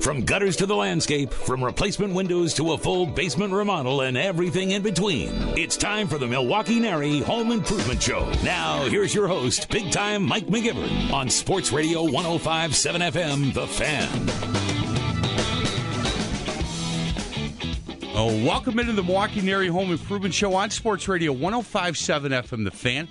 From gutters to the landscape, from replacement windows to a full basement remodel and everything in between. It's time for the Milwaukee NARI Home Improvement Show. Now, here's your host, big time Mike McGivern on Sports Radio 1057 FM, The Fan. Oh, welcome into the Milwaukee NARI Home Improvement Show on Sports Radio 1057 FM, The Fan.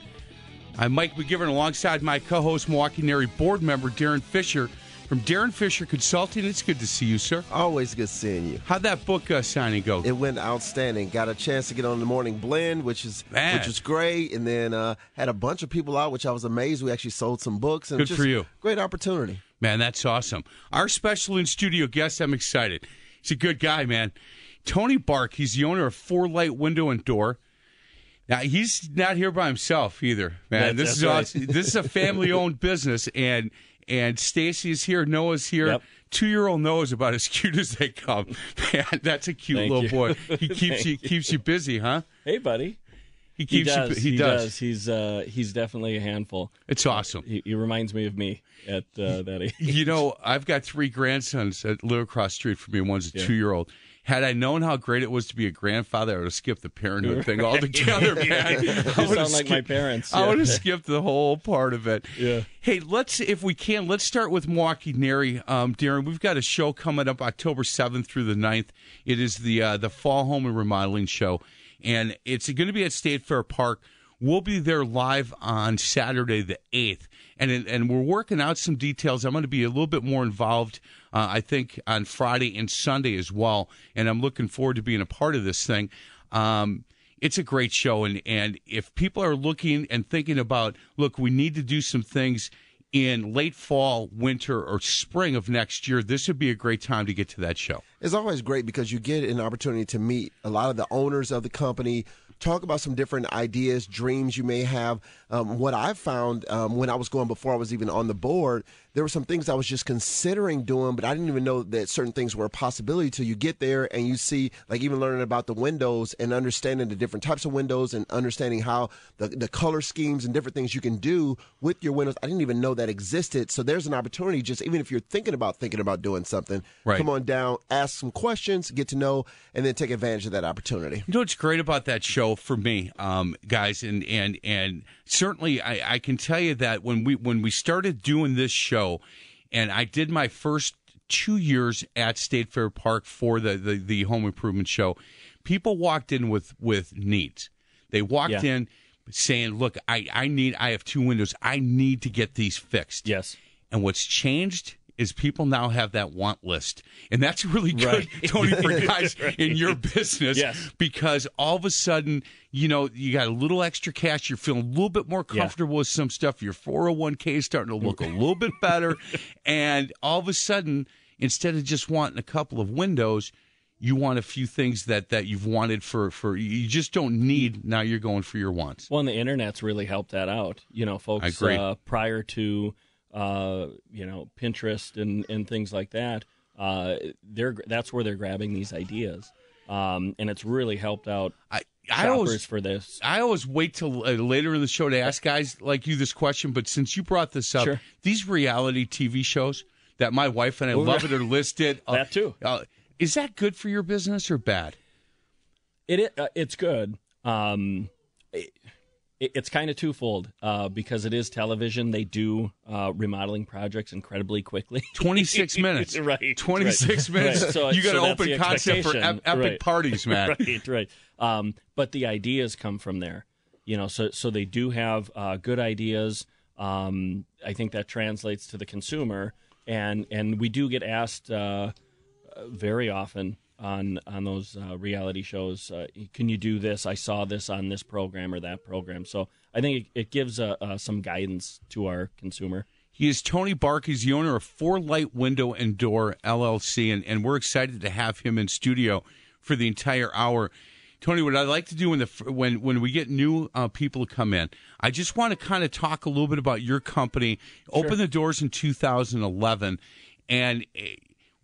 I'm Mike McGivern alongside my co host, Milwaukee NARI board member, Darren Fisher from Darren Fisher Consulting. It's good to see you, sir. Always good seeing you. How'd that book uh, signing go? It went outstanding. Got a chance to get on the morning blend, which is Man. which was great, and then uh, had a bunch of people out, which I was amazed. We actually sold some books. And Good just for you. Great opportunity. Man, that's awesome. Our special in studio guest, I'm excited. He's a good guy, man. Tony Bark, he's the owner of Four Light Window and Door. Now he's not here by himself either, man. That- this that's is right. awesome. this is a family owned business, and and Stacy is here, Noah's here. Yep. Two year old Noah's about as cute as they come. Man, that's a cute Thank little you. boy. He keeps you keeps you busy, huh? Hey, buddy. He He does. you. He, does. does. He's uh, he's definitely a handful. It's awesome. He, he reminds me of me at uh, that age. You know, I've got three grandsons that live across the street from me. One's a Yeah. two year old. Had I known how great it was to be a grandfather, I would have skipped the parenthood thing altogether, man. You I would have sound like my skipped- parents. I would have skipped the whole part of it. Yeah. Hey, let's, if we can, let's start with Milwaukee NARI. Um, Darren, we've got a show coming up October 7th through the 9th. It is the uh, the Fall Home and Remodeling Show, and it's going to be at State Fair Park. We'll be there live on Saturday the 8th. And, and we're working out some details. I'm going to be a little bit more involved, uh, I think, on Friday and Sunday as well. And I'm looking forward to being a part of this thing. Um, it's a great show and and if people are looking and thinking about look we need to do some things in late fall winter or spring of next year this would be a great time to get to that show It's always great because you get an opportunity to meet a lot of the owners of the company, talk about some different ideas, dreams you may have. Um, what I found um, when I was going before I was even on the board, there were some things I was just considering doing, but I didn't even know that certain things were a possibility till you get there and you see, like even learning about the windows and understanding the different types of windows and understanding how the, the color schemes and different things you can do with your windows. I didn't even know that existed. So there's an opportunity, just even if you're thinking about thinking about doing something, Right. come on down, ask some questions, get to know, and then take advantage of that opportunity. you know what's great about that show for me um, guys and and and certainly I, I can tell you that when we when we started doing this show and i did my first two years at state fair park for the the, the home improvement show people walked in with with needs they walked Yeah. in saying look i i need i have two windows i need to get these fixed Yes. and what's changed is people now have that want list. And that's really good, Right. Tony, for guys in your business. Yes. Because all of a sudden, you know, you got a little extra cash. You're feeling a little bit more Yeah. comfortable with some stuff. Your 401k is starting to look a little bit better. And all of a sudden, instead of just wanting a couple of windows, you want a few things that, that you've wanted for, for, you just don't need. Now you're going for your wants. Well, and the internet's really helped that out. You know, folks. Uh, prior to uh, you know Pinterest and and things like that, uh, they're that's where they're grabbing these ideas, um, and it's really helped out I, I always, for this. I always wait till uh, later in the show to ask guys like you this question, but since you brought this up, Sure. these reality TV shows that my wife and I love it are listed. uh, That too. Uh, is that good for your business or bad? It, it uh, it's good. Um, it, it- it's kind of twofold uh, because it is television. They do uh, remodeling projects incredibly quickly. 26 minutes. Right, 26 right. minutes. Right. So- you got an open concept for ep- epic Right. parties, man. right, right. Um, but the ideas come from there, you know. So, so they do have uh, good ideas. Um, I think that translates to the consumer, and and we do get asked uh, uh, very often on on those uh, reality shows. Uh, can you do this? I saw this on this program or that program. So I think it, it gives uh, uh, some guidance to our consumer. He is Tony Bark. He's the owner of Four Light Window and Door LLC, and, and we're excited to have him in studio for the entire hour. Tony, what I'd like to do when the when when we get new uh, people to come in, I just want to kind of talk a little bit about your company. Open the doors in 2011, and eh,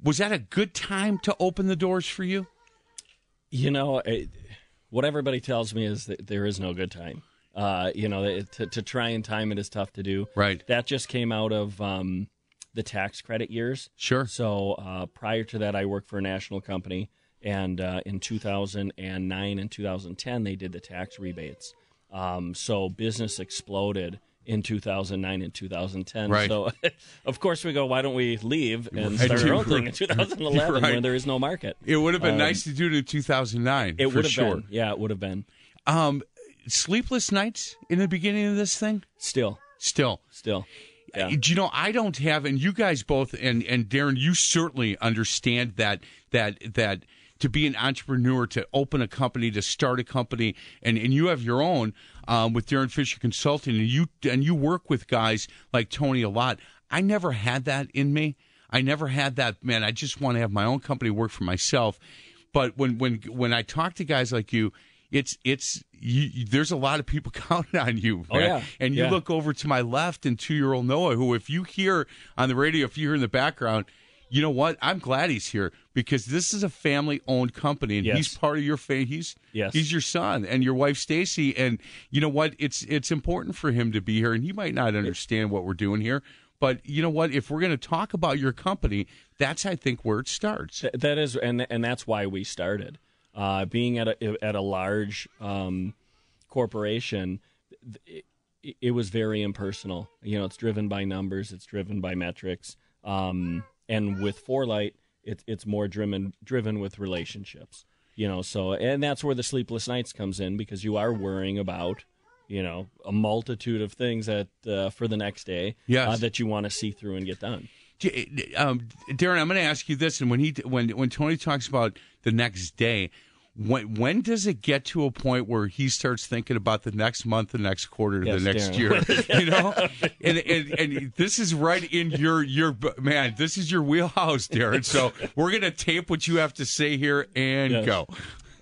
was that a good time to open the doors for you? You know, it, what everybody tells me is that there is no good time. Uh, you know, to, to try and time it is tough to do. Right. That just came out of um, the tax credit years. Sure. So uh, prior to that, I worked for a national company, and uh, in 2009 and 2010, they did the tax rebates. Um, so business exploded in 2009 and 2010. Right. So, of course, we go, why don't we leave and start our own thing in 2011 Right. when there is no market? It would have been Um, nice to do it in 2009. It would have sure. been. Yeah, it would have been. Um, sleepless nights in the beginning of this thing. Still, Still, still. Yeah. Do you know I don't have, and you guys both, and and Darren, you certainly understand that that that to be an entrepreneur, to open a company, to start a company, and and you have your own um, with Darren Fisher Consulting, and you and you work with guys like Tony a lot. I never had that in me. I never had that. Man, I just want to have my own company, work for myself. But when when when I talk to guys like you, it's it's you, there's a lot of people counting on you. Oh, yeah. and you Yeah. look over to my left and two year old Noah, who if you hear on the radio, if you hear in the background, you know what? I'm glad he's here because this is a family owned company and Yes. he's part of your family. He's Yes. he's your son and your wife Stacy. And you know what? It's it's important for him to be here, and he might not understand what we're doing here. But you know what? If we're going to talk about your company, that's I think where it starts. Th- that is, and and that's why we started. Uh, being at a at a large um, corporation, it, it was very impersonal. You know, it's driven by numbers, it's driven by metrics, um, and with Forlight, it's it's more driven driven with relationships. You know, so and that's where the sleepless nights comes in because you are worrying about. You know, a multitude of things that uh, for the next day Yes. uh, that you want to see through and get done. Um, Darren, I'm going to ask you this, and when he when when Tony talks about the next day, when when does it get to a point where he starts thinking about the next month, the next quarter, Yes, the next Darren. year? You know, and, and and this is right in your your man. This is your wheelhouse, Darren. So we're going to tape what you have to say here and Yes. go.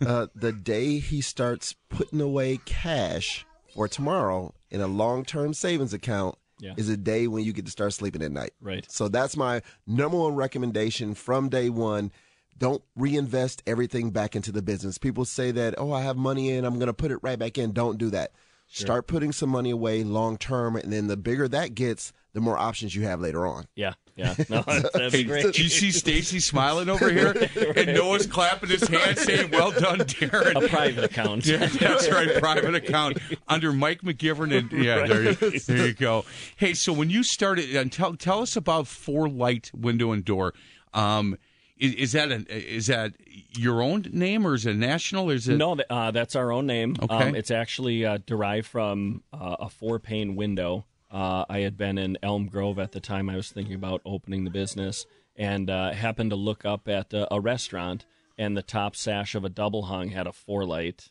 uh, the day he starts putting away cash for tomorrow in a long-term savings account Yeah. is a day when you get to start sleeping at night. Right. So that's my number one recommendation from day one. Don't reinvest everything back into the business. People say that, oh, I have money in, I'm going to put it right back in. Don't do that. Start putting some money away long term, and then the bigger that gets, the more options you have later on. Yeah, yeah. No, that's, that's Hey, great. do you see Stacy smiling over here, and Noah's clapping his hands, saying, "Well done, Darren." a private account. Yeah, that's right. Private account under Mike McGivern, and yeah, there you, there you go. Hey, so when you started, and tell tell us about Four Light Window and Door. Um, is, is that an is that your own name, or is it national? Or is it No, uh, that's our own name. Okay. Um, it's actually uh, derived from uh, a four pane window. Uh, I had been in Elm Grove at the time I was thinking about opening the business and uh, happened to look up at uh, a restaurant, and the top sash of a double hung had a four light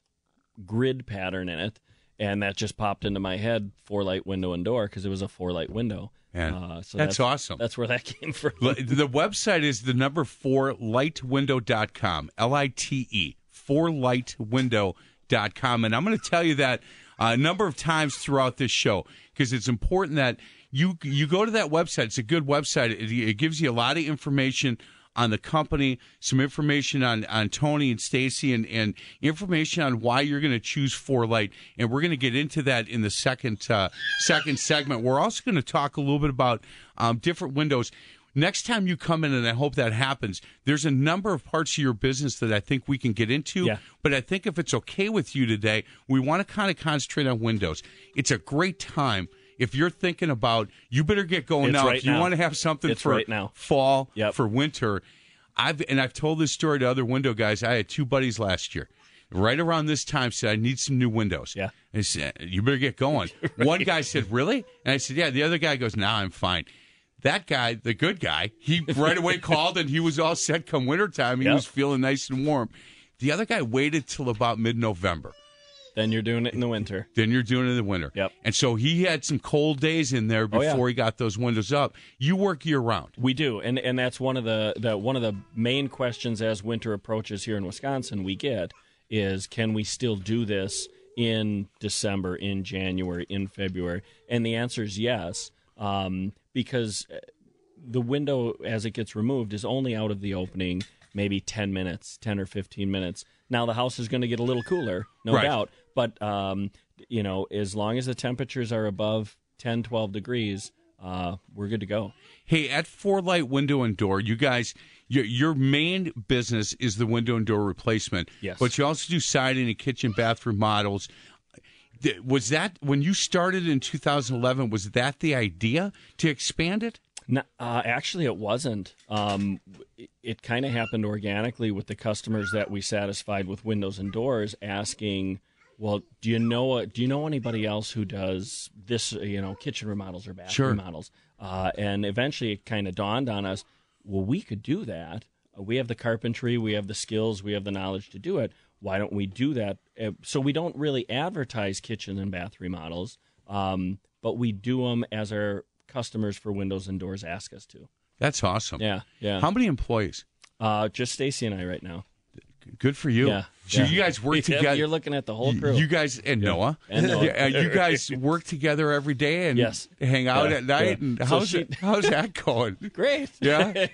grid pattern in it. And that just popped into my head, four light window and door, because it was a four light window. Man, uh, so that's awesome. That's where that came from. The website is the number four litewindow.com. L I T E. Four litewindow.com. And I'm going to tell you that a number of times throughout this show because it's important that you you go to that website. It's a good website. It, it gives you a lot of information on the company, some information on, on Tony and Stacy, and, and information on why you're going to choose Four Light. And we're going to get into that in the second uh, second segment. We're also going to talk a little bit about um, different windows. Next time you come in, and I hope that happens, there's a number of parts of your business that I think we can get into. Yeah. But I think if it's okay with you today, we want to kind of concentrate on windows. It's a great time. If you're thinking about, you better get going It's now. right if you now. want to have something It's for right now. fall, Yep. for winter, I've and I've told this story to other window guys. I had two buddies last year, right around this time, said I need some new windows. Yeah. I said you better get going. One guy said, "Really?" And I said, "Yeah." The other guy goes, "Nah, I'm fine." That guy, the good guy, he right away called and he was all set. Come wintertime, he Yep. was feeling nice and warm. The other guy waited till about mid-November. Then you're doing it in the winter. Then you're doing it in the winter. Yep. And so he had some cold days in there Oh, before yeah. he got those windows up. You work year round. We do, and and that's one of the, the one of the main questions as winter approaches here in Wisconsin. We get is can we still do this in December, in January, in February? And the answer is yes, um, because the window as it gets removed is only out of the opening maybe 10 minutes 10 or 15 minutes now the house is going to get a little cooler no Right. doubt but um, you know as long as the temperatures are above 10 12 degrees uh, we're good to go. Hey, at Four Light Window and Door, you guys, your, your main business is the window and door replacement. Yes. But you also do siding and kitchen bathroom models. Was that when you started in 2011? Was that the idea to expand it? No, uh, actually, it wasn't. Um, it it kind of happened organically with the customers that we satisfied with windows and doors asking, "Well, do you know do you know anybody else who does this? You know, kitchen remodels or bathroom Sure. remodels?" Uh, and eventually, it kind of dawned on us, "Well, we could do that. Uh, we have the carpentry, we have the skills, we have the knowledge to do it. Why don't we do that?" Uh, so we don't really advertise kitchen and bath remodels, um, but we do them as our customers for windows and doors ask us to. That's awesome. Yeah, yeah. How many employees? Uh, just Stacy and I right now. Good for you. Yeah, So yeah. you guys work Yeah, together. You're looking at the whole crew. You guys and Noah. And Noah. Yeah, you guys work together every day and Yes. hang out Yeah, at night. yeah. And So how's she- it, how's that going? Great. Yeah,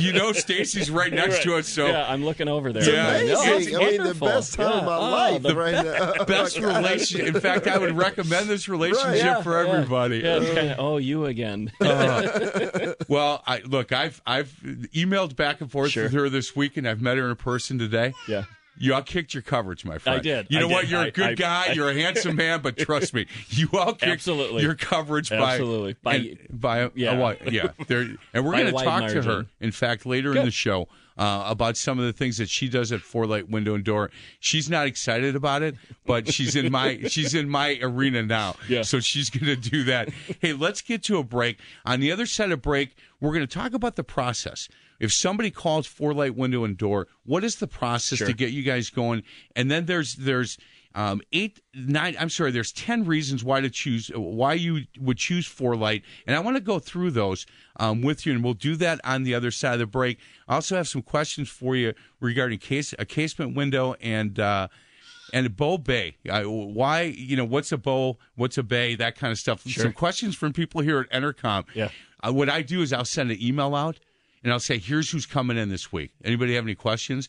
you know Stacy's right next to us, so yeah, I'm looking over there. Yeah, Amazing. no, it's I mean, the best time of my Oh, life the right now. best relationship. In fact, I would recommend this relationship Yeah, for everybody. Yeah, it's kind of oh you again. Uh, well, I look, I've I've emailed back and forth Sure. with her this week, and I've met her in person today. yeah. You all kicked your coverage, my friend. I did. You know what? You're a good I- guy. I- You're a handsome man, but trust me, you all kicked Absolutely. your coverage by Absolutely. By- and, by yeah. a? Yeah. There, and we're going to talk to her. In fact, later in the show. Uh, about some of the things that she does at Four Light Window and Door, she's not excited about it, but she's in my she's in my arena now, Yeah. so she's going to do that. Hey, let's get to a break. On the other side of break, we're going to talk about the process. If somebody calls Four Light Window and Door, what is the process Sure. to get you guys going? And then there's there's um, eight, nine. I'm sorry. There's ten reasons why to choose why you would choose Four Light, and I want to go through those um, with you, and we'll do that on the other side of the break. I also have some questions for you regarding case a casement window and. Uh, and a bow bay. Uh, why, you know, what's a bow? What's a bay? That kind of stuff. Some questions from people here at Entercom. Yeah. Uh, what I do is I'll send an email out and I'll say, here's who's coming in this week. Anybody have any questions?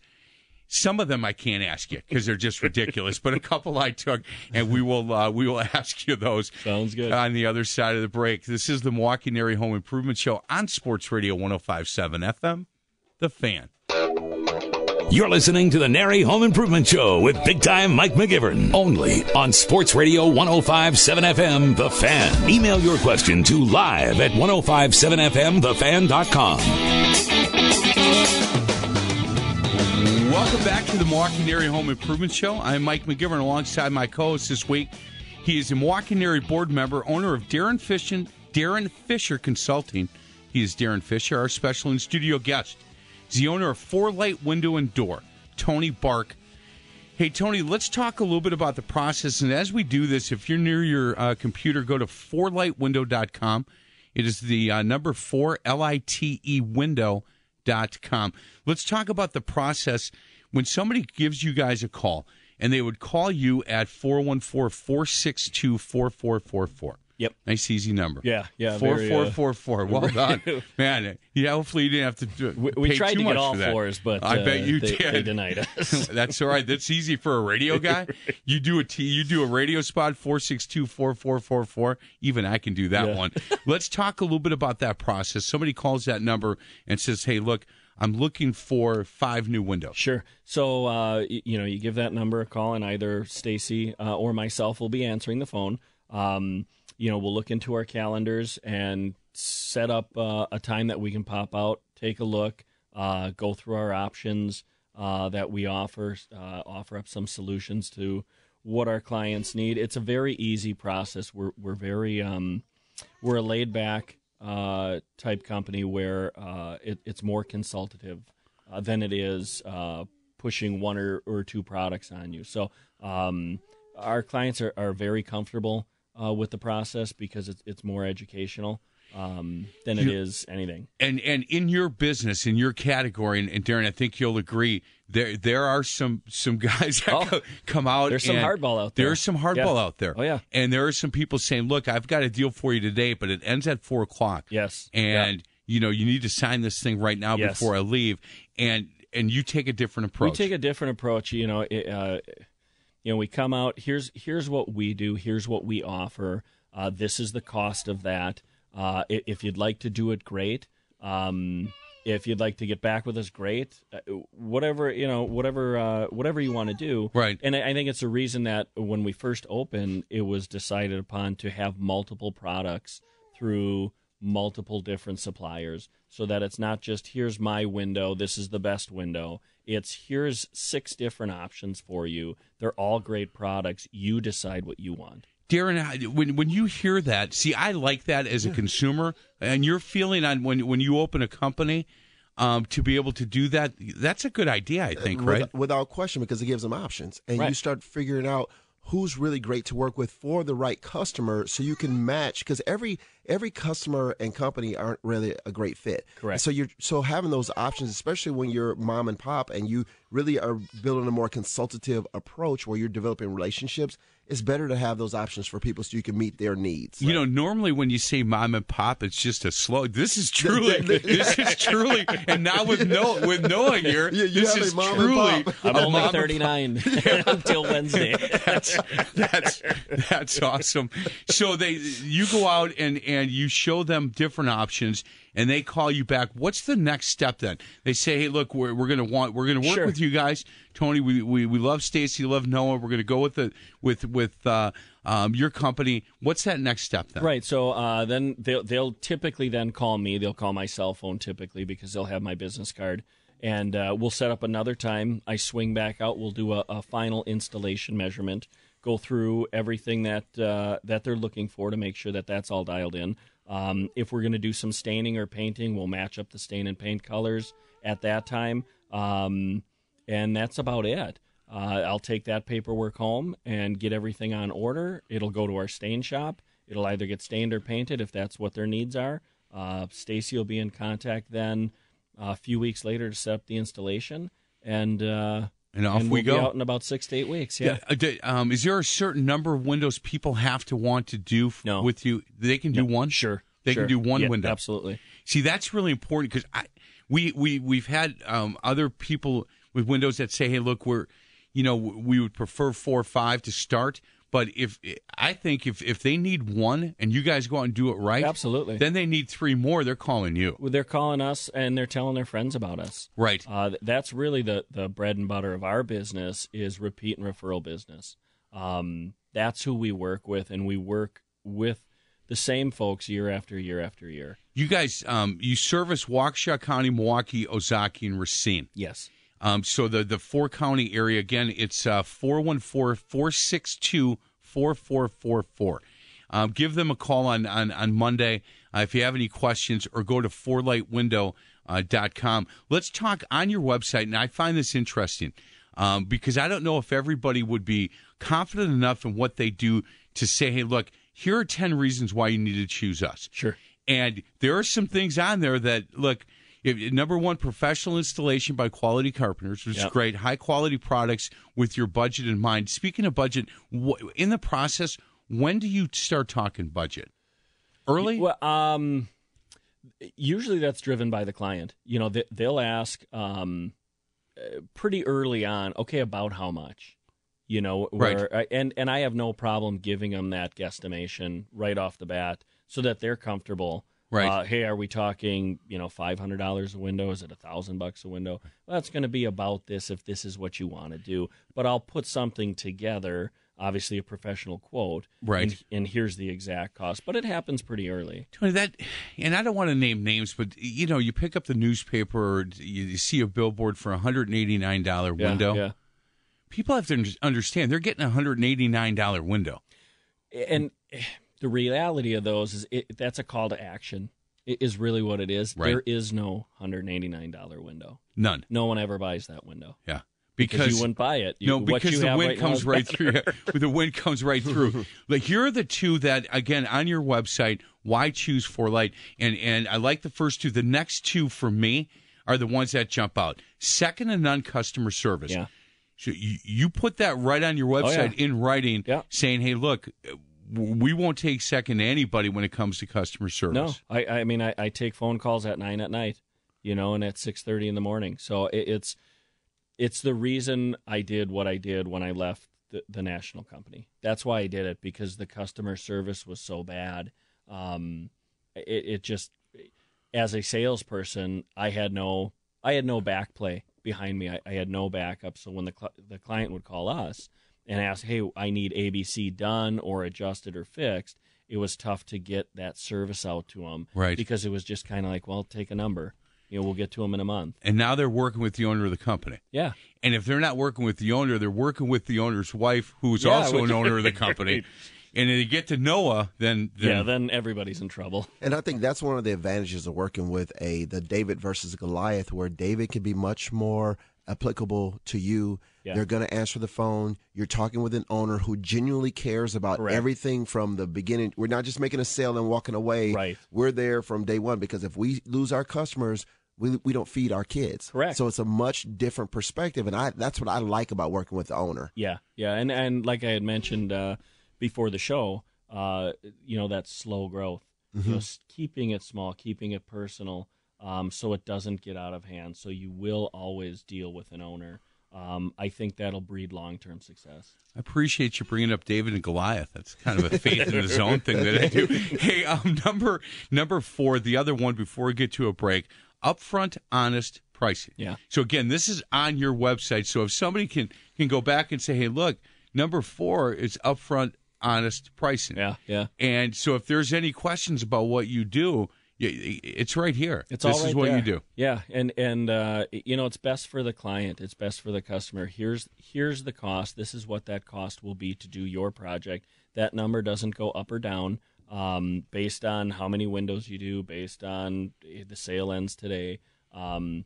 Some of them I can't ask you because they're just ridiculous, but a couple I took, and we will uh, we will ask you those. Sounds good. On the other side of the break, this is the Milwaukee NARI Home Improvement Show on Sports Radio 105.7 FM, The Fan. You're listening to the NARI Home Improvement Show with big time Mike McGivern. Only on Sports Radio 1057 FM, The Fan. Email your question to live at 1057FMTheFan.com. Welcome back to the Milwaukee NARI Home Improvement Show. I'm Mike McGivern alongside my co-host this week. He is a Milwaukee NARI board member, owner of Darren Fisher, Darren Fisher Consulting. He is Darren Fisher, our special in studio guest. He's the owner of Four Light Window and Door, Tony Bark. Hey, Tony, let's talk a little bit about the process. And as we do this, if you're near your uh, computer, go to fourlitewindow.com. It is the uh, number four, L I T E window.com. Let's talk about the process when somebody gives you guys a call and they would call you at 414 462 4444. Yep. Nice, easy number. Yeah, yeah, Four very, four uh, four four. Well done, man. Yeah, hopefully you didn't have to do. We, we tried too to get all floors, but I uh, bet you they, did. they denied us. That's all right. That's easy for a radio guy. You do a t- you do a radio spot four six two four four four four. Even I can do that Yeah. one. Let's talk a little bit about that process. Somebody calls that number and says, "Hey, look, I'm looking for five new windows." Sure. So uh, you know, you give that number a call, and either Stacy uh, or myself will be answering the phone. Um, you know, we'll look into our calendars and set up uh, a time that we can pop out, take a look, uh, go through our options uh, that we offer, uh, offer up some solutions to what our clients need. It's a very easy process. We're we're very um, we're a laid back uh, type company where uh, it, it's more consultative than it is pushing one or, or two products on you. So um, our clients are, are very comfortable uh, with the process because it's, it's more educational um, than it You- is anything. and and in your business, in your category, and, and Darren, I think you'll agree there there are some some guys that Oh, come out. there's some hardball out there. There's some hardball Yeah. out there. Oh, yeah. and there are some people saying, "Look, I've got a deal for you today, but it ends at four o'clock." Yes. and you know you need to sign this thing right now Yes. before I leave, and and you take a different approach. We take a different approach. You know, it, uh, you know, we come out. Here's here's what we do. Here's what we offer. Uh, this is the cost of that. Uh, if you'd like to do it, great. Um, if you'd like to get back with us, great. Uh, whatever you know, whatever uh, whatever you want to do. Right. And I I think it's a reason that when we first opened, it was decided upon to have multiple products through multiple different suppliers so that it's not just here's my window, this is the best window. It's here's six different options for you. They're all great products. You decide what you want. Darren, when when you hear that, see, I like that as a consumer, and your feeling on when when you open a company um, to be able to do that, that's a good idea, I think, With- right? Without question, because it gives them options, and you start figuring out who's really great to work with for the right customer, so you can match. Because every every customer and company aren't really a great fit. Correct. So you're so having those options, especially when you're mom and pop, and you really are building a more consultative approach where you're developing relationships. It's better to have those options for people so you can meet their needs. You know, normally when you say mom and pop, it's just a slow. This is truly, this is truly, and now with no with Noah here, Yeah, you this is mom and truly. pop. I'm a only 39 until Wednesday. that's that's that's awesome. So they you go out and and you show them different options and they call you back. What's the next step then? They say, "Hey, look, we're we're going to want we're going to work Sure. with you guys. Tony, we we, we love Stacy, love Noah. We're going to go with the with with uh, um, your company. What's that next step then?" Right. So uh, then they'll they'll typically then call me. They'll call my cell phone typically because they'll have my business card, and uh, we'll set up another time. I swing back out. We'll do a, a final installation measurement. Go through everything that uh, that they're looking for to make sure that that's all dialed in. Um, if we're going to do some staining or painting, we'll match up the stain and paint colors at that time, um, and that's about it. Uh, I'll take that paperwork home and get everything on order. It'll go to our stain shop. It'll either get stained or painted if that's what their needs are. Uh, Stacy will be in contact then uh, a few weeks later to set up the installation, and uh, And off and we we'll go. Be out in about six to eight weeks. Yeah. Uh, d- Um, is there a certain number of windows people have to want to do f- No. with you? They can do one. Sure. They sure. can do one Yeah, window. Absolutely. See, that's really important because we we we've had um, other people with windows that say, "Hey, look, we're you know we would prefer four or five to start." But if I think if if they need one and you guys go out and do it right, Absolutely. then they need three more. They're calling you, Well, They're calling us and they're telling their friends about us. right? Uh, that's really the, the bread and butter of our business is repeat and referral business. Um, that's who we work with, and we work with the same folks year after year after year. You guys, um, you service Waukesha County, Milwaukee, Ozaukee, and Racine. Yes. Um, so the the four county area again, it's uh, 414-462-4444. Um, give them a call on on on Monday uh, if you have any questions, or go to fourlitewindow.com. Let's talk on your website, and I find this interesting um, because I don't know if everybody would be confident enough in what they do to say, "Hey, look, here are ten reasons why you need to choose us." Sure. And there are some things on there that look. Number one, professional installation by quality carpenters, which is great. High quality products with your budget in mind. Speaking of budget, in the process, when do you start talking budget? Early? Well, um, usually that's driven by the client. You know, they, they'll ask um, uh, pretty early on, okay, about how much. You know, where I, and and I have no problem giving them that guesstimation right off the bat, so that they're comfortable. Right. Uh, hey, are we talking, you know, five hundred dollars a window? Is it a thousand bucks a window? Well, it's going to be about this if this is what you want to do. But I'll put something together, obviously a professional quote, Right. And, and here's the exact cost. But it happens pretty early. Tony, that, and I don't want to name names, but you know, you pick up the newspaper, or you, you see a billboard for a hundred and eighty nine dollar Yeah, window. yeah. People have to understand they're getting a hundred and eighty nine dollar window. and the reality of those is it, that's a call to action i- is really what it is Right. there is no $189 window None. no one ever buys that window Yeah. because, you wouldn't buy it You- no, because the wind right comes right better. through. the wind comes right through. Like here are the two that again on your website. Why choose for light? And and I like the first two. The next two for me are the ones that jump out. Second to none customer service. yeah So you, you put that right on your oh, website yeah. in writing, Yeah. saying, "Hey, look, we won't take second to anybody when it comes to customer service." no i, I mean I, I take phone calls at 9 at night you know and at 6.30 in the morning so it, it's it's the reason i did what i did when i left the, the national company. That's why I did it because the customer service was so bad. Um, it, it just, as a salesperson, I had no I had no back play behind me. I, I had no backup. So when the cl- the client would call us and ask, "Hey, I need ABC done or adjusted or fixed," it was tough to get that service out to them, Right. Because it was just kind of like, "Well, take a number, you know, we'll get to them in a month." And now they're working with the owner of the company. Yeah, And if they're not working with the owner, they're working with the owner's wife, who's Yeah, also an owner of the company. Right. And you get to Noah, then, then yeah. Then everybody's in trouble. And I think that's one of the advantages of working with a the David versus Goliath, where David can be much more applicable to you. Yeah. They're going to answer the phone. You're talking with an owner who genuinely cares about Correct. everything from the beginning. We're not just making a sale and walking away. Right. We're there from day one because if we lose our customers, we, we don't feed our kids. Correct. So it's a much different perspective, and I that's what I like about working with the owner. Yeah, yeah, and and like I had mentioned uh, before the show, uh, you know, that slow growth, Mm-hmm. s- keeping it small, keeping it personal, um, so it doesn't get out of hand. So you will always deal with an owner. Um, I think that'll breed long term success. I appreciate you bringing up David and Goliath. That's kind of a faith in the zone thing that I do. Hey, um, number number four, the other one before we get to a break, upfront, honest pricing. Yeah. So again, this is on your website. So if somebody can can go back and say, hey, look, number four is upfront, honest pricing. Yeah, yeah. And so if there's any questions about what you do, it's right here. It's this all right is what there. you do. Yeah, and and uh, you know it's best for the client. It's best for the customer. Here's here's the cost. This is what that cost will be to do your project. That number doesn't go up or down um, based on how many windows you do, based on the sale ends today. Um,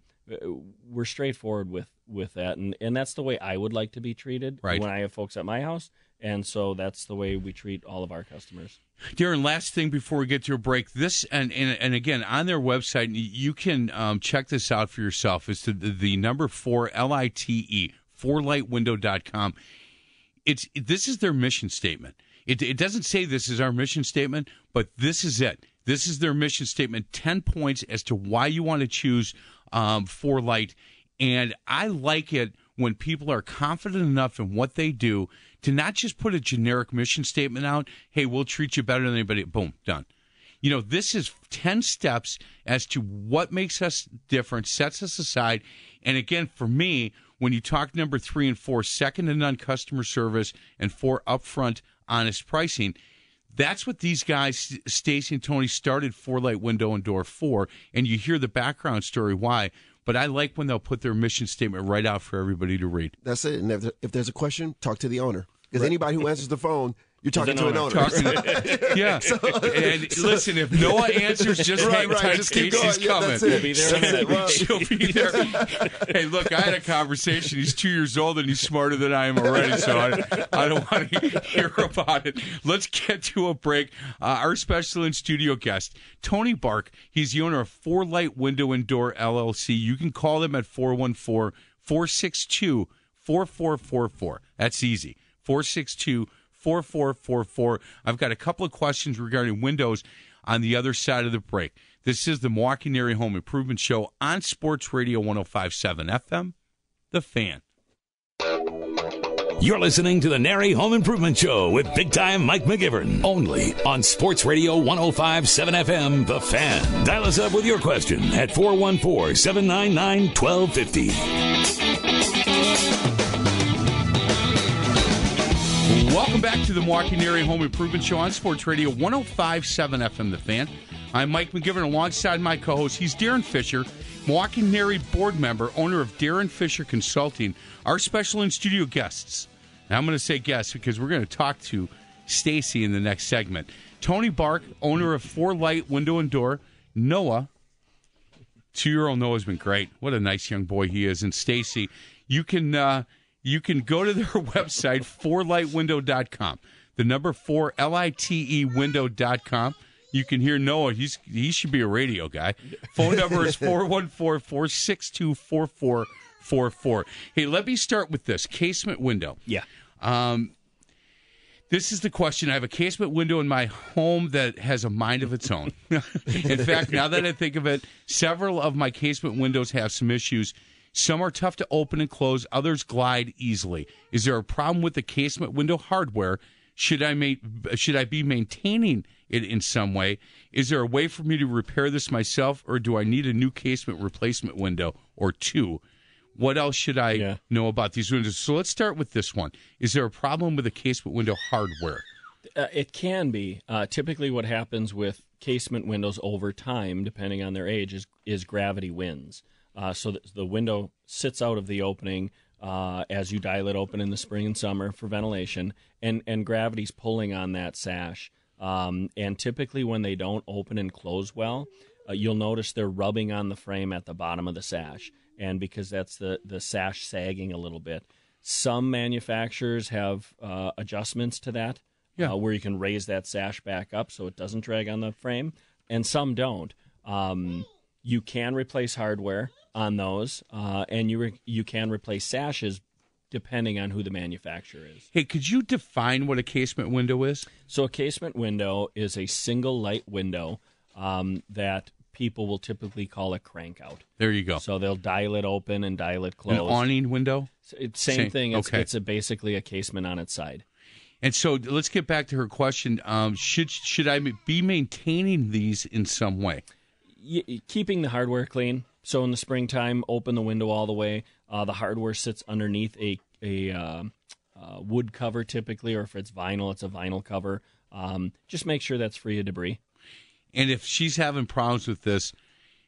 we're straightforward with with that, and and that's the way I would like to be treated Right. when I have folks at my house. And so that's the way we treat all of our customers. Darren, last thing before we get to a break, this and and, and again on their website, you can um, check this out for yourself. It's the, the number four L I T E fourlitewindow.com. It's this is their mission statement. It, it doesn't say this is our mission statement, but this is it. This is their mission statement. Ten points as to why you want to choose um, Four Light, and I like it when people are confident enough in what they do to not just put a generic mission statement out. Hey, we'll treat you better than anybody. Boom, done. You know, this is 10 steps as to what makes us different, sets us aside. And again, for me, when you talk number three and four, second to none customer service, and four, upfront, honest pricing, that's what these guys, Stacy and Tony, started Four Light Window and Door for. And you hear the background story why. But I like when they'll put their mission statement right out for everybody to read. That's it. And if, if there's a question, talk to the owner. Because anybody who answers the phone, you're talking to an owner. owner. Talking yeah. and listen, if Noah answers, just Right, hang right, tight. just keep Stacy's going. Yeah, coming. that's it. We'll be there in a minute. it. She'll be there. hey, look, I had a conversation. He's two years old and he's smarter than I am already, so I, I don't want to hear about it. Let's get to a break. Uh, our special in studio guest, Tony Bark. He's the owner of Four Light Window and Door LLC. You can call them at 414 462 4444. That's easy. 462 4444. I've got a couple of questions regarding windows on the other side of the break. This is the Milwaukee NARI Home Improvement Show on Sports Radio 1057 FM, The Fan. You're listening to the NARI Home Improvement Show with big time Mike McGivern. Only on Sports Radio 1057 FM, The Fan. Dial us up with your question at 414 799 1250. Welcome back to the Milwaukee NARI Home Improvement Show on Sports Radio 1057 FM, The Fan. I'm Mike McGivern alongside my co host. He's Darren Fisher, Milwaukee NARI board member, owner of Darren Fisher Consulting, our special in studio guests. Now, I'm going to say guests because we're going to talk to Stacy in the next segment. Tony Bark, owner of Four Light Window and Door, Noah, two year old Noah's been great. What a nice young boy he is. And Stacy, you can uh, you can go to their website, fourlitewindow.com. The number four L I T E window.com. You can hear Noah. He's he should be a radio guy. Phone number is 414-462-4444. Hey, let me start with this. Casement window. Yeah. Um, this is the question. I have a casement window in my home that has a mind of its own. in fact, now that I think of it, several of my casement windows have some issues. Some are tough to open and close, others glide easily. Is there a problem with the casement window hardware? Should I make, should I be maintaining it in some way? Is there a way for me to repair this myself or do I need a new casement replacement window or two? What else should I Yeah. know about these windows? So let's start with this one. Is there a problem with the casement window hardware? Uh, it can be. Uh, typically, what happens with casement windows over time, depending on their age, is is gravity wins. Uh, so that the window sits out of the opening uh, as you dial it open in the spring and summer for ventilation, and and gravity's pulling on that sash. Um, and typically, when they don't open and close well, uh, you'll notice they're rubbing on the frame at the bottom of the sash, and because that's the the sash sagging a little bit. Some manufacturers have uh, adjustments to that Yeah. uh, where you can raise that sash back up so it doesn't drag on the frame, and some don't. Um, you can replace hardware on those, uh, and you re- you can replace sashes depending on who the manufacturer is. Hey, could you define what a casement window is? So a casement window is a single light window um, that people will typically call a crank out. There you go. So they'll dial it open and dial it An closed. awning window? It's same, Same- thing. It's, okay. it's a, basically a casement on its side. And so let's get back to her question. Um, should should I be maintaining these in some way? Y- keeping the hardware clean. So in the springtime, open the window all the way. Uh, the hardware sits underneath a a uh, uh, wood cover typically, or if it's vinyl, it's a vinyl cover. Um, just make sure that's free of debris. And if she's having problems with this,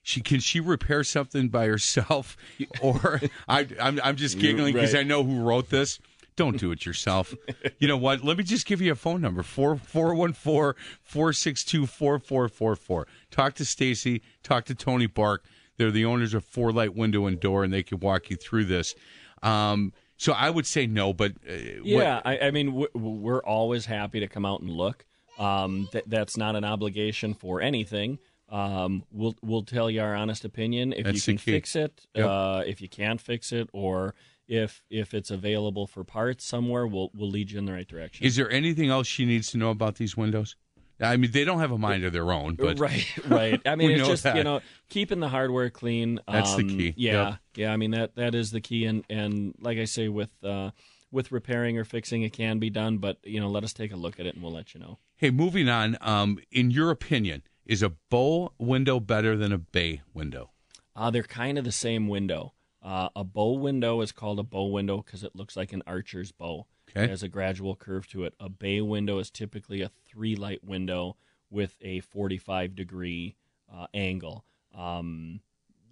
she can she repair something by herself, or I, I'm I'm just giggling because Right. I know who wrote this. Don't do it yourself. you know what? Let me just give you a phone number four four one four four six two four four four four. Talk to Stacy. Talk to Tony Bark. They're the owners of Four Light Window and Door, and they can walk you through this. Um, so I would say no, but uh, Yeah, I, I mean, we're always happy to come out and look. Um, that that's not an obligation for anything. Um, we'll we'll tell you our honest opinion if you can fix it, Yep. uh, if you can't fix it, or if if it's available for parts somewhere, we'll we'll lead you in the right direction. Is there anything else she needs to know about these windows? I mean, they don't have a mind of their own, but right, right. I mean, it's just that. you know keeping the hardware clean. That's the um, key. Yeah, Yep. yeah. I mean that that is the key, and and like I say, with uh, with repairing or fixing, it can be done, but you know, let us take a look at it, and we'll let you know. hey, moving on. Um, in your opinion, is a bow window better than a bay window? Uh, they're kind of the same window. Uh, a bow window is called a bow window because it looks like an archer's bow. Okay. It has a gradual curve to it. A bay window is typically a three light window with a 45 degree uh, angle. Um,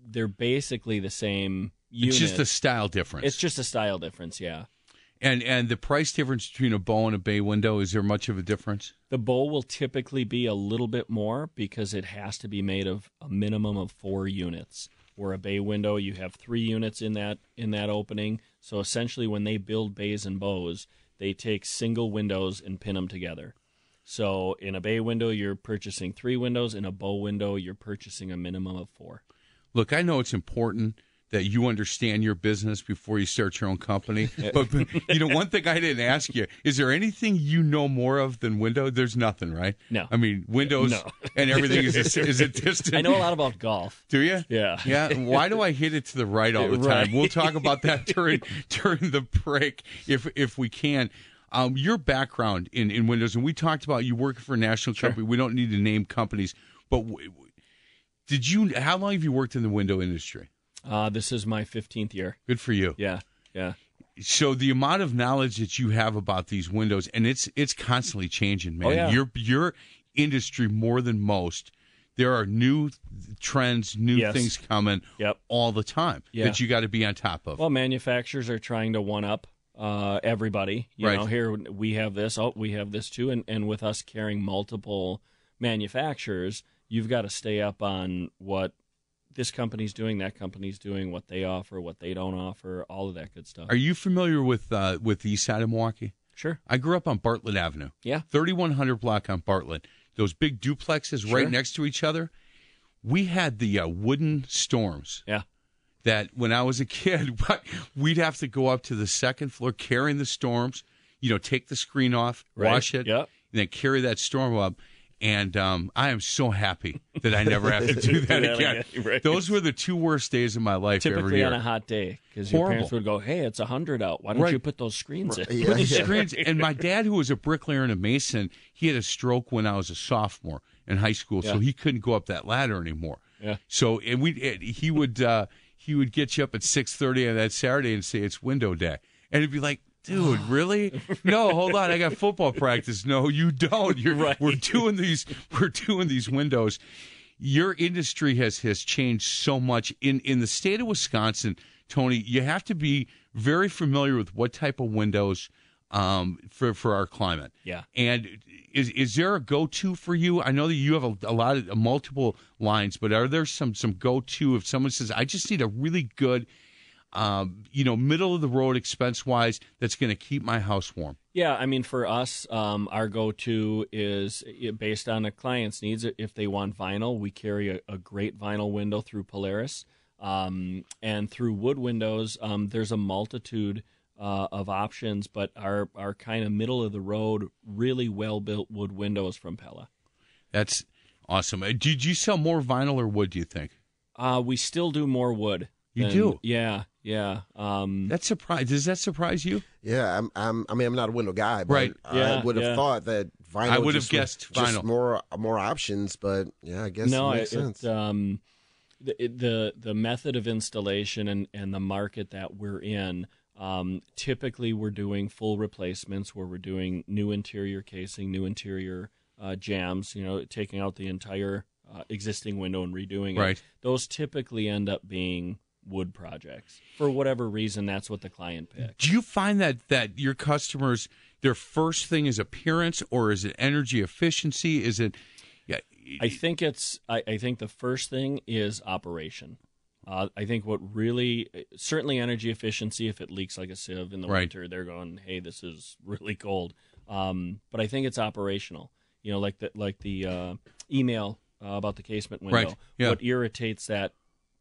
they're basically the same unit. It's just a style difference. It's just a style difference, yeah. and and the price difference between a bow and a bay window is there much of a difference? The bow will typically be a little bit more because it has to be made of a minimum of four units. Where a bay window, you have three units in that in that opening. So essentially, when they build bays and bows, they take single windows and pin them together. So in a bay window, you're purchasing three windows. In a bow window, you're purchasing a minimum of four. Look, I know it's important that you understand your business before you start your own company. But, but, you know, one thing I didn't ask you is there anything you know more of than Windows? There's nothing, right? No. I mean, Windows No. and everything is a, is a distant. I know a lot about golf. Do you? Yeah. Yeah. Why do I hit it to the right all the time? Right. We'll talk about that during during the break if if we can. Um, your background in, in Windows, and we talked about you working for a national company. We don't need to name companies, but w- w- did you? How long have you worked in the window industry? Uh, this is my 15th year. Good for you. Yeah, yeah. So the amount of knowledge that you have about these windows, and it's it's constantly changing, man. Oh, yeah. Your your industry more than most. There are new trends, new Yes. things coming Yep. all the time Yeah. that you got to be on top of. Well, manufacturers are trying to one up uh, everybody. You Right. know, here we have this. Oh, we have this too. And and with us carrying multiple manufacturers, you've got to stay up on what this company's doing, that company's doing, what they offer, what they don't offer, all of that good stuff. Are you familiar with uh, with the east side of Milwaukee? sure. I grew up on Bartlett Avenue. Yeah. 3100 block on Bartlett. Those big duplexes right next to each other. We had the uh, wooden storms Yeah. that when I was a kid, we'd have to go up to the second floor carrying the storms, you know, take the screen off, Right. wash it, Yep. and then carry that storm up. And um, I am so happy that I never have to do that that again. again, right. Those were the two worst days of my life every Typically year. on a hot day, because your parents would go, "Hey, it's a hundred out. Why don't Right. you put those screens in?" Yeah, Put the yeah. screens. And my dad, who was a bricklayer and a mason, he had a stroke when I was a sophomore in high school, so he couldn't go up that ladder anymore. Yeah. So and we and he would uh, he would get you up at six thirty on that Saturday and say it's window day, and it'd be like. Dude, really? No, hold on. I got football practice. No, you don't. You're Right. we're doing these we're doing these windows. Your industry has has changed so much in in the state of Wisconsin, Tony. You have to be very familiar with what type of windows um, for for our climate. Yeah. And is is there a go to for you? I know that you have a, a lot of multiple lines, but are there some some go to if someone says I just need a really good, um, you know, middle of the road expense wise that's going to keep my house warm? Yeah, I mean, for us, um, our go-to is uh, based on a client's needs. If they want vinyl, we carry a, a great vinyl window through Polaris, um, and through wood windows. Um, there's a multitude uh, of options, but our our kind of middle of the road, really well built wood windows from Pella. That's awesome. Uh, Did you sell more vinyl or wood? Do you think? Uh, we still do more wood. You than- do? Yeah, yeah. Um, That surprise does that surprise you? Yeah, I'm, I'm. I mean, I'm not a window guy, but Right. Yeah, I would have yeah. thought that vinyl. I would have just- guessed just vinyl. more more options, but yeah, I guess no, it makes it, sense. it, um, the, the the method of installation and, and the market that we're in. Um, typically, we're doing full replacements where we're doing new interior casing, new interior uh, jambs. You know, taking out the entire uh, existing window and redoing it. Right. Those typically end up being wood projects for whatever reason. That's what the client picked. Do you find that that your customers their first thing is appearance or is it energy efficiency? Is it yeah, I think it's. I, I think the first thing is operation. Uh, I think what really, certainly energy efficiency. If it leaks like a sieve in the Right. winter, they're going, "Hey, this is really cold." Um, but I think it's operational. You know, like the like the uh, email uh, about the casement window. Right, yeah. What irritates that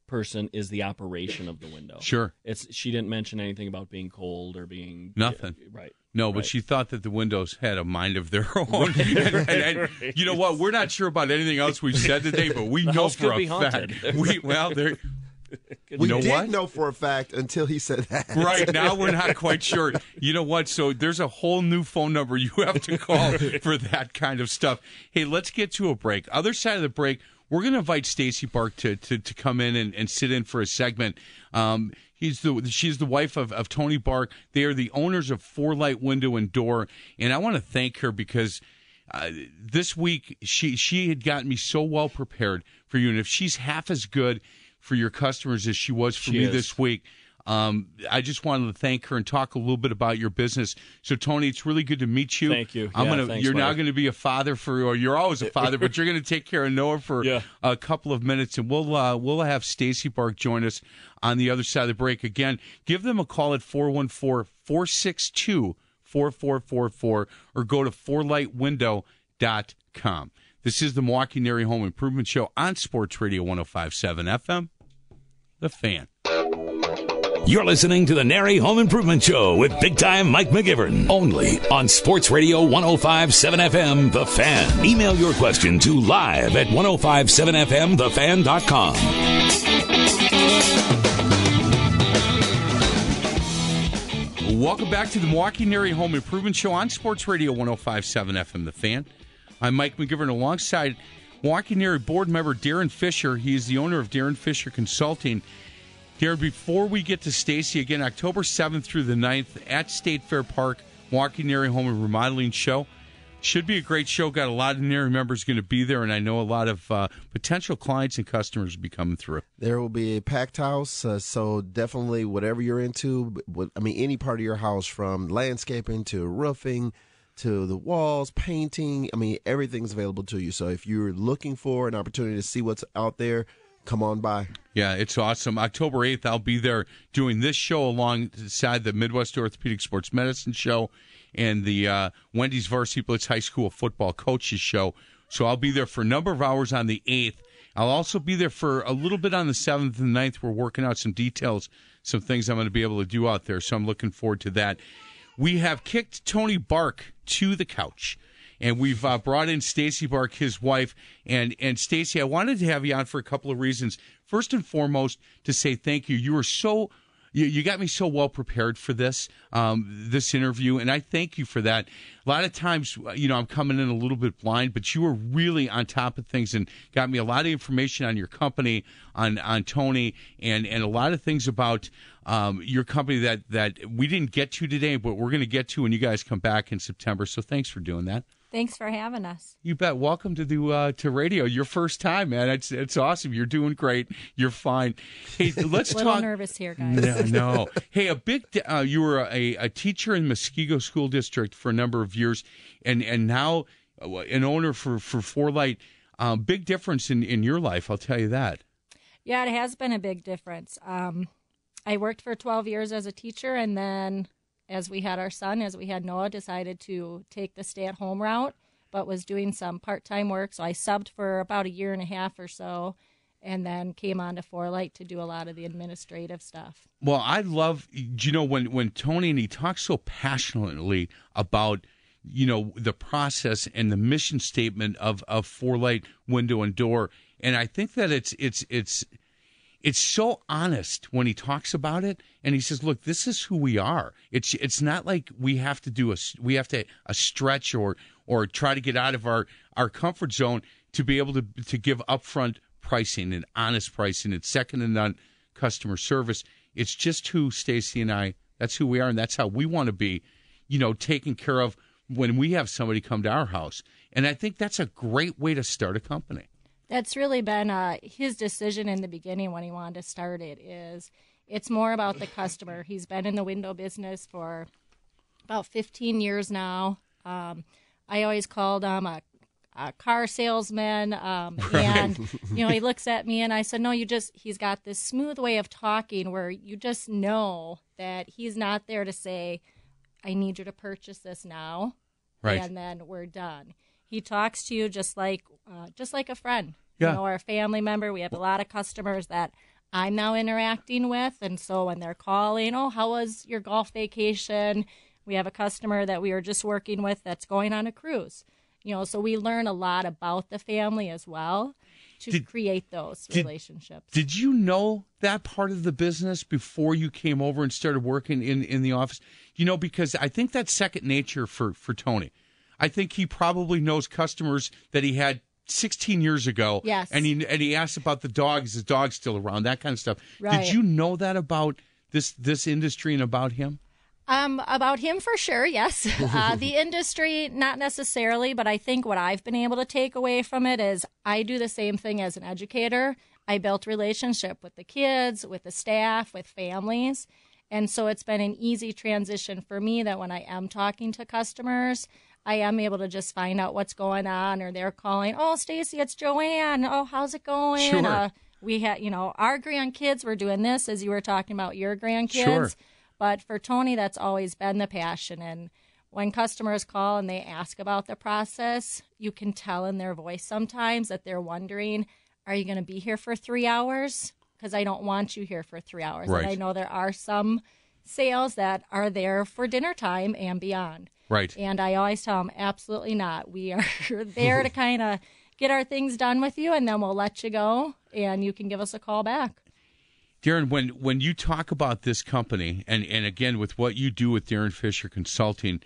person is the operation of the window. Sure. It's she didn't mention anything about being cold or being Nothing. right. No, but she thought that the windows had a mind of their own. and, and- and you know what? We're not sure about anything else we've said today, but we The know house for could a be fact. We well, there. we know did what? know for a fact until he said that. Right now, we're not quite sure. You know what? So there's a whole new phone number you have to call for that kind of stuff. Hey, let's get to a break. Other side of the break, we're going to invite Stacy Bark to, to, to come in and, and sit in for a segment. Um, he's the she's the wife of, of Tony Bark. They are the owners of Four Lite Window and Door, and I want to thank her because uh, this week she she had gotten me so well prepared for you, and if she's half as good for your customers as she was for She me is. this week. Um, I just wanted to thank her and talk a little bit about your business. So, Tony, it's really good to meet you. Thank you. I'm Yeah, gonna. thanks, you're now going to be a father for, or you're always a father, but you're going to take care of Noah for Yeah. a couple of minutes, and we'll uh, we'll have Stacy Bark join us on the other side of the break. Again, give them a call at 414-462-4444 or go to fourlitewindow.com. This is the Milwaukee NARI Home Improvement Show on Sports Radio 1057 FM. The Fan. You're listening to the NARI Home Improvement Show with big time Mike McGivern. Only on Sports Radio 1057 FM, The Fan. Email your question to live at 1057FMTheFan.com. Welcome back to the Milwaukee NARI Home Improvement Show on Sports Radio 1057 FM The Fan. I'm Mike McGivern alongside Milwaukee NARI board member Darren Fisher. He is the owner of Darren Fisher Consulting. Darren, before we get to Stacy, again, October 7th through the 9th at State Fair Park, NARI Home and Remodeling Show. Should be a great show. Got a lot of NARI members going to be there, and I know a lot of uh, potential clients and customers will be coming through. There will be a packed house, uh, so definitely whatever you're into, I mean, any part of your house from landscaping to roofing to the walls, painting, I mean, everything's available to you. So if you're looking for an opportunity to see what's out there, come on by. Yeah, it's awesome. October 8th, I'll be there doing this show alongside the Midwest Orthopedic Sports Medicine Show and the uh, Wendy's Varsity Blitz High School Football Coaches Show. So I'll be there for a number of hours on the 8th. I'll also be there for a little bit on the 7th and 9th. We're working out some details, some things I'm going to be able to do out there. So I'm looking forward to that. We have kicked Tony Bark to the couch. And we've uh, brought in Stacy Bark, his wife, and and Stacy. I wanted to have you on for a couple of reasons. First and foremost, to say thank you. You were so you, you got me so well prepared for this um, this interview, and I thank you for that. A lot of times, you know, I'm coming in a little bit blind, but you were really on top of things and got me a lot of information on your company, on on Tony, and and a lot of things about um, your company that that we didn't get to today, but we're going to get to when you guys come back in September. So thanks for doing that. Thanks for having us. You bet. Welcome to the uh, to radio. Your first time, man. It's it's awesome. You're doing great. You're fine. Hey, let's a little talk. nervous here, guys. No, no. Hey, a big. Uh, you were a, a teacher in Muskego School District for a number of years, and and now uh, an owner for for Four Um, big difference in in your life. I'll tell you that. Yeah, it has been a big difference. Um, I worked for 12 years as a teacher, and then as we had our son, as we had Noah, decided to take the stay at home route, but was doing some part time work. So I subbed for about a year and a half or so, and then came on to Four to do a lot of the administrative stuff. Well, I love, you know, when, when Tony and he talks so passionately about, you know, the process and the mission statement of, of Four Window and Door. And I think that it's, it's, it's, it's so honest when he talks about it and he says look this is who we are. It's it's not like we have to do a we have to a stretch or or try to get out of our our comfort zone to be able to to give upfront pricing and honest pricing and second to none customer service. It's just who Stacy and I that's who we are and that's how we want to be you know taken care of when we have somebody come to our house. And I think that's a great way to start a company that's really been uh, his decision in the beginning when he wanted to start it is it's more about the customer. He's been in the window business for about 15 years now. Um, i always called him a, a car salesman um, and you know he looks at me and i said no you just he's got this smooth way of talking where you just know that he's not there to say i need you to purchase this now right. and then we're done he talks to you just like uh, just like a friend, yeah. you know, or a family member. We have a lot of customers that I'm now interacting with, and so when they're calling, oh, how was your golf vacation? We have a customer that we are just working with that's going on a cruise. You know, so we learn a lot about the family as well to did, create those did, relationships. Did you know that part of the business before you came over and started working in, in the office? You know, because I think that's second nature for, for Tony. I think he probably knows customers that he had 16 years ago. Yes. And he and he asked about the dog. Is his dog still around? That kind of stuff. Right. Did you know that about this this industry and about him? Um, about him for sure, yes. Uh, the industry, not necessarily, but I think what I've been able to take away from it is I do the same thing as an educator. I built relationship with the kids, with the staff, with families. And so it's been an easy transition for me that when I am talking to customers, I am able to just find out what's going on, or they're calling, "Oh, Stacy, it's Joanne. Oh, how's it going?" Sure. Uh, we had, you know, our grandkids were doing this as you were talking about your grandkids. Sure. But for Tony, that's always been the passion. And when customers call and they ask about the process, you can tell in their voice sometimes that they're wondering, "Are you going to be here for three hours?" Because I don't want you here for three hours. Right. And I know there are some sales that are there for dinner time and beyond. Right. And I always tell them, absolutely not. We are there to kind of get our things done with you, and then we'll let you go, and you can give us a call back. Darren, when when you talk about this company, and and again with what you do with Darren Fisher Consulting,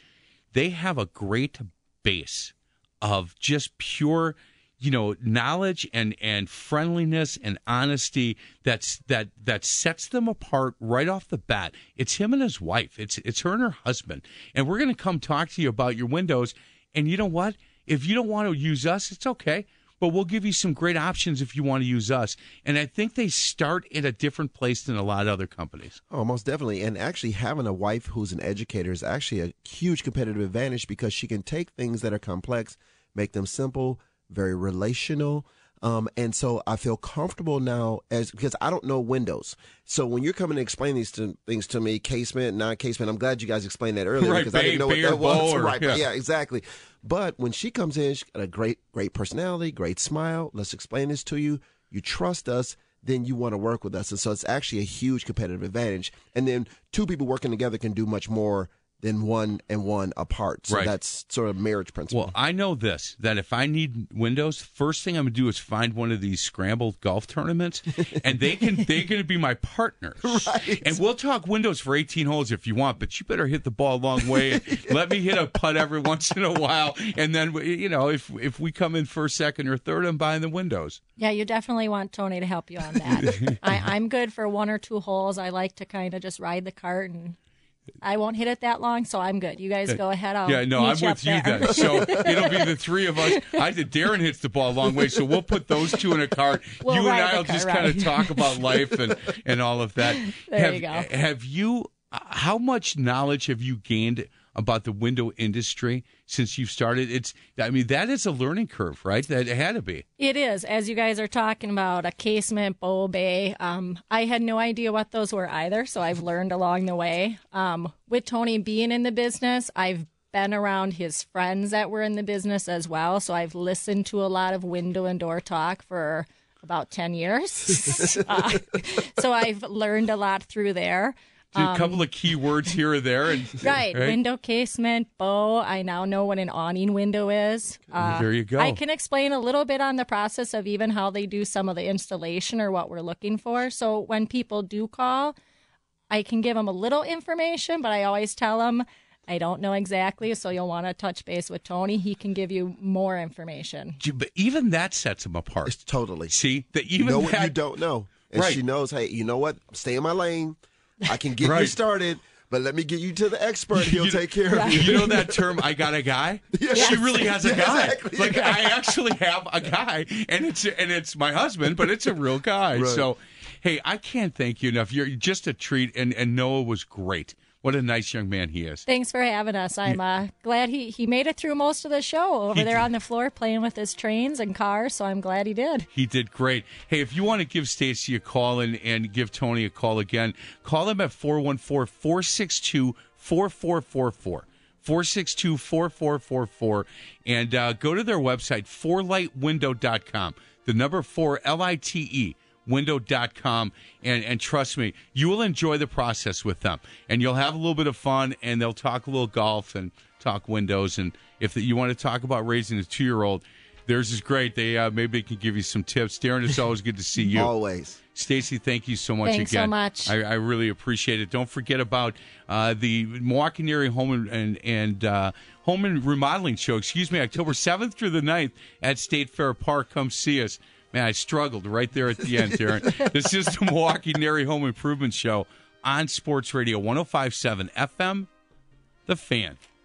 they have a great base of just pure you know knowledge and and friendliness and honesty that's that that sets them apart right off the bat it's him and his wife it's it's her and her husband and we're going to come talk to you about your windows and you know what if you don't want to use us it's okay but we'll give you some great options if you want to use us. And I think they start at a different place than a lot of other companies. Oh, most definitely. And actually, having a wife who's an educator is actually a huge competitive advantage because she can take things that are complex, make them simple, very relational. Um, and so I feel comfortable now as because I don't know Windows. So when you're coming to explain these to, things to me, casement, non-casement, I'm glad you guys explained that earlier right, because I didn't know what that was. Or, right, yeah. yeah, exactly. But when she comes in, she's got a great, great personality, great smile. Let's explain this to you. You trust us, then you want to work with us. And so it's actually a huge competitive advantage. And then two people working together can do much more than one and one apart. So Right. that's sort of marriage principle. Well, I know this that if I need windows, first thing I'm gonna do is find one of these scrambled golf tournaments, and they can they're gonna be my partners. Right. And we'll talk windows for 18 holes if you want, but you better hit the ball a long way. And let me hit a putt every once in a while, and then you know if if we come in first, second, or third, I'm buying the windows. Yeah, you definitely want Tony to help you on that. I, I'm good for one or two holes. I like to kind of just ride the cart, and I won't hit it that long, so I'm good. You guys go ahead. I'll yeah, no, I'm with you there. then. So it'll be the three of us. I did. Darren hits the ball a long way, so we'll put those two in a cart. We'll you and I'll just kind of talk about life and and all of that. There have, you go. Have you? uh, How much knowledge have you gained about the window industry since you've started? It's. I mean, that is a learning curve, right? That it had to be. It is, as you guys are talking about a casement, bow bay. Um, I had no idea what those were either, so I've learned along the way. Um, with Tony being in the business, I've been around his friends that were in the business as well, so I've listened to a lot of window and door talk for about 10 years. Uh, so I've learned a lot through there. A couple of key words here or there, and Um, Right, window casement, bow. I now know what an awning window is. Uh, there you go. I can explain a little bit on the process of even how they do some of the installation or what we're looking for. So when people do call, I can give them a little information, but I always tell them I don't know exactly. So you'll want to touch base with Tony. He can give you more information. But even that sets them apart. It's totally. See that even know what you don't know. And Right. she knows, hey, you know what? Stay in my lane. I can get you started, but let me get you to the expert. He'll You- take care of you. You know that term, I got a guy? She really has a guy. exactly. Like I actually have a guy and it's and it's my husband, but it's a real guy. Right. So hey, I can't thank you enough. You're just a treat and, and Noah was great. What a nice young man he is. Thanks for having us. I'm uh, glad he, he made it through most of the show over He there did. on the floor playing with his trains and cars. So I'm glad he did. He did great. Hey, if you want to give Stacy a call and, and give Tony a call again, call him at 414 462 4444. 462 4444. And uh, go to their website, fourlitewindow.com. The number four, L I T E, window.com. And, and trust me, you will enjoy the process with them. And you'll have a little bit of fun, and they'll talk a little golf and talk windows. And if you want to talk about raising a two year old, theirs is great. They uh, maybe they can give you some tips. Darren, it's always good to see you. Always. Stacy, thank you so much Thanks so much. I, I really appreciate it. Don't forget about uh, the Milwaukee Area Home and and, and uh, Home and Remodeling Show. Excuse me, October seventh through the 9th at State Fair Park. Come see us. Man, I struggled right there at the end, Darren. this is the Milwaukee Area Home Improvement Show on Sports Radio 105.7 FM. The Fan.